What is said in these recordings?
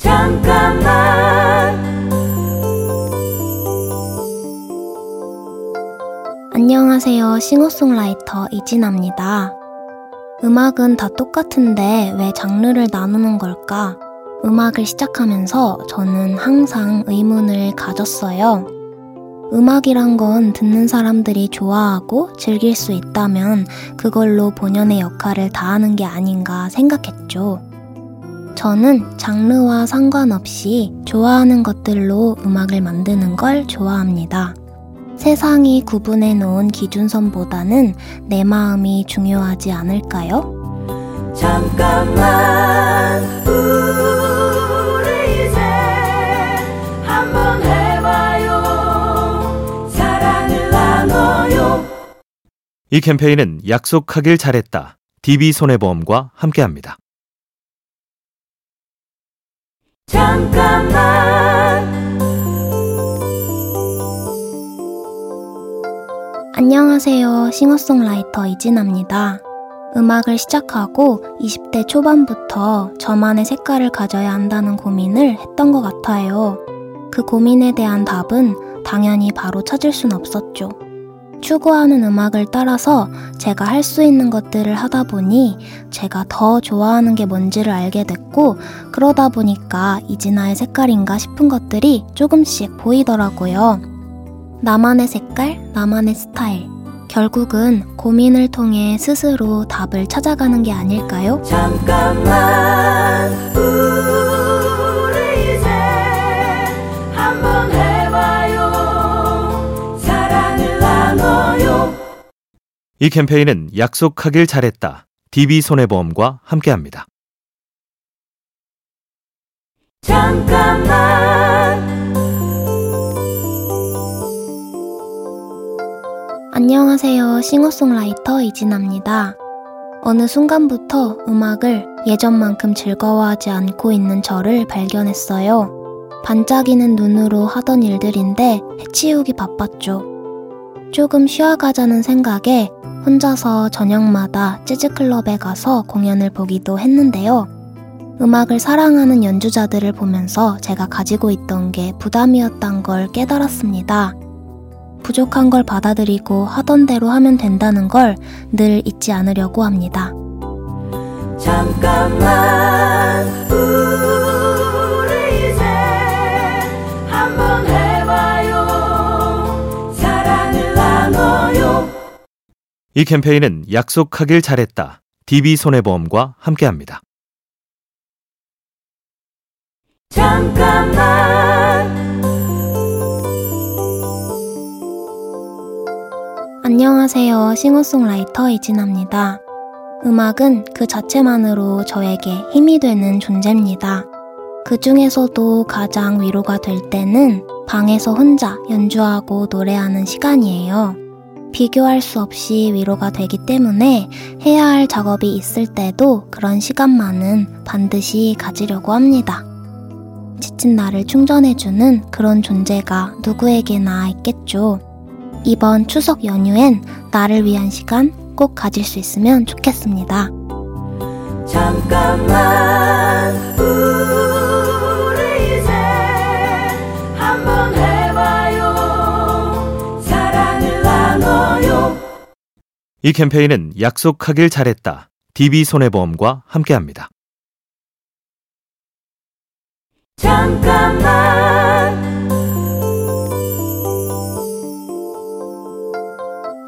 잠깐만 안녕하세요. 싱어송라이터 이진아입니다. 음악은 다 똑같은데 왜 장르를 나누는 걸까? 음악을 시작하면서 저는 항상 의문을 가졌어요. 음악이란 건 듣는 사람들이 좋아하고 즐길 수 있다면 그걸로 본연의 역할을 다하는 게 아닌가 생각했죠. 저는 장르와 상관없이 좋아하는 것들로 음악을 만드는 걸 좋아합니다. 세상이 구분해 놓은 기준선보다는 내 마음이 중요하지 않을까요? 잠깐만 우리 이제 한번 해봐요 사랑을 나눠요 이 캠페인은 약속하길 잘했다. DB손해보험과 함께합니다. 잠깐만 안녕하세요. 싱어송라이터 이진아입니다. 음악을 시작하고 20대 초반부터 저만의 색깔을 가져야 한다는 고민을 했던 것 같아요. 그 고민에 대한 답은 당연히 바로 찾을 순 없었죠. 추구하는 음악을 따라서 제가 할 수 있는 것들을 하다 보니 제가 더 좋아하는 게 뭔지를 알게 됐고 그러다 보니까 이진아의 색깔인가 싶은 것들이 조금씩 보이더라고요. 나만의 색깔, 나만의 스타일. 결국은 고민을 통해 스스로 답을 찾아가는 게 아닐까요? 잠깐만 우 이 캠페인은 약속하길 잘했다. DB손해보험과 함께합니다. 잠깐만 안녕하세요. 싱어송라이터 이진아입니다. 어느 순간부터 음악을 예전만큼 즐거워하지 않고 있는 저를 발견했어요. 반짝이는 눈으로 하던 일들인데 해치우기 바빴죠. 조금 쉬어가자는 생각에 혼자서 저녁마다 재즈클럽에 가서 공연을 보기도 했는데요. 음악을 사랑하는 연주자들을 보면서 제가 가지고 있던 게 부담이었단 걸 깨달았습니다. 부족한 걸 받아들이고 하던 대로 하면 된다는 걸 늘 잊지 않으려고 합니다. 잠깐만 이 캠페인은 약속하길 잘했다. DB손해보험과 함께합니다. 잠깐만 안녕하세요. 싱어송라이터 이진아입니다. 음악은 그 자체만으로 저에게 힘이 되는 존재입니다. 그 중에서도 가장 위로가 될 때는 방에서 혼자 연주하고 노래하는 시간이에요. 비교할 수 없이 위로가 되기 때문에 해야 할 작업이 있을 때도 그런 시간만은 반드시 가지려고 합니다. 지친 나를 충전해주는 그런 존재가 누구에게나 있겠죠. 이번 추석 연휴엔 나를 위한 시간 꼭 가질 수 있으면 좋겠습니다. 잠깐만 이 캠페인은 약속하길 잘했다. DB손해보험과 함께합니다. 잠깐만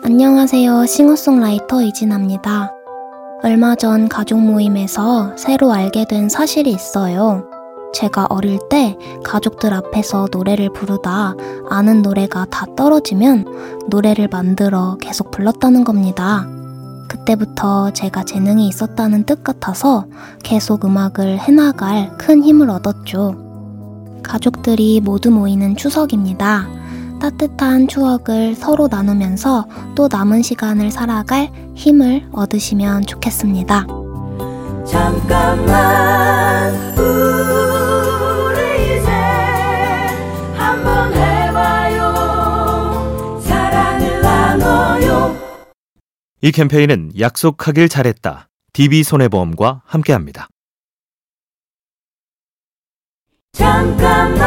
안녕하세요. 싱어송라이터 이진아입니다. 얼마 전 가족 모임에서 새로 알게 된 사실이 있어요. 제가 어릴 때 가족들 앞에서 노래를 부르다 아는 노래가 다 떨어지면 노래를 만들어 계속 불렀다는 겁니다. 그때부터 제가 재능이 있었다는 뜻 같아서 계속 음악을 해나갈 큰 힘을 얻었죠. 가족들이 모두 모이는 추석입니다. 따뜻한 추억을 서로 나누면서 또 남은 시간을 살아갈 힘을 얻으시면 좋겠습니다. 잠깐만 우 이 캠페인은 약속하길 잘했다. DB손해보험과 함께합니다. 잠깐만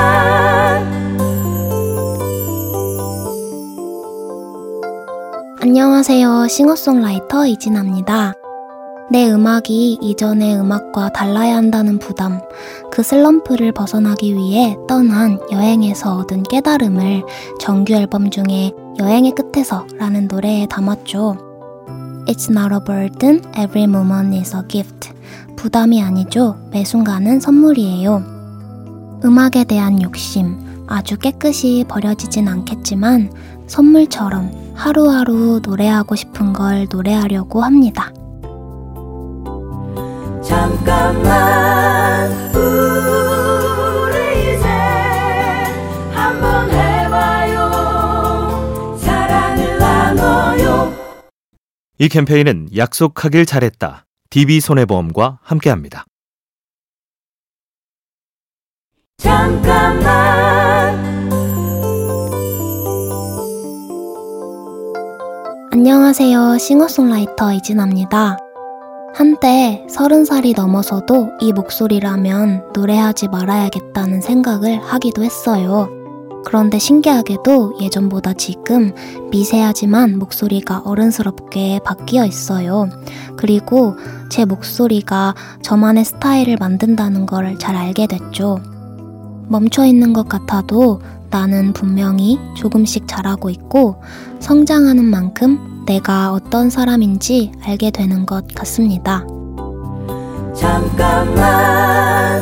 안녕하세요. 싱어송라이터 이진아입니다. 내 음악이 이전의 음악과 달라야 한다는 부담, 그 슬럼프를 벗어나기 위해 떠난 여행에서 얻은 깨달음을 정규 앨범 중에 여행의 끝에서 라는 노래에 담았죠. It's not a burden, every moment is a gift. 부담이 아니죠. 매 순간은 선물이에요. 음악에 대한 욕심, 아주 깨끗이 버려지진 않겠지만 선물처럼 하루하루 노래하고 싶은 걸 노래하려고 합니다. 잠깐만 이 캠페인은 약속하길 잘했다. DB손해보험과 함께합니다. 잠깐만 안녕하세요. 싱어송라이터 이진아입니다. 한때 서른 살이 넘어서도 이 목소리라면 노래하지 말아야겠다는 생각을 하기도 했어요. 그런데 신기하게도 예전보다 지금 미세하지만 목소리가 어른스럽게 바뀌어 있어요. 그리고 제 목소리가 저만의 스타일을 만든다는 걸 잘 알게 됐죠. 멈춰 있는 것 같아도 나는 분명히 조금씩 자라고 있고 성장하는 만큼 내가 어떤 사람인지 알게 되는 것 같습니다. 잠깐만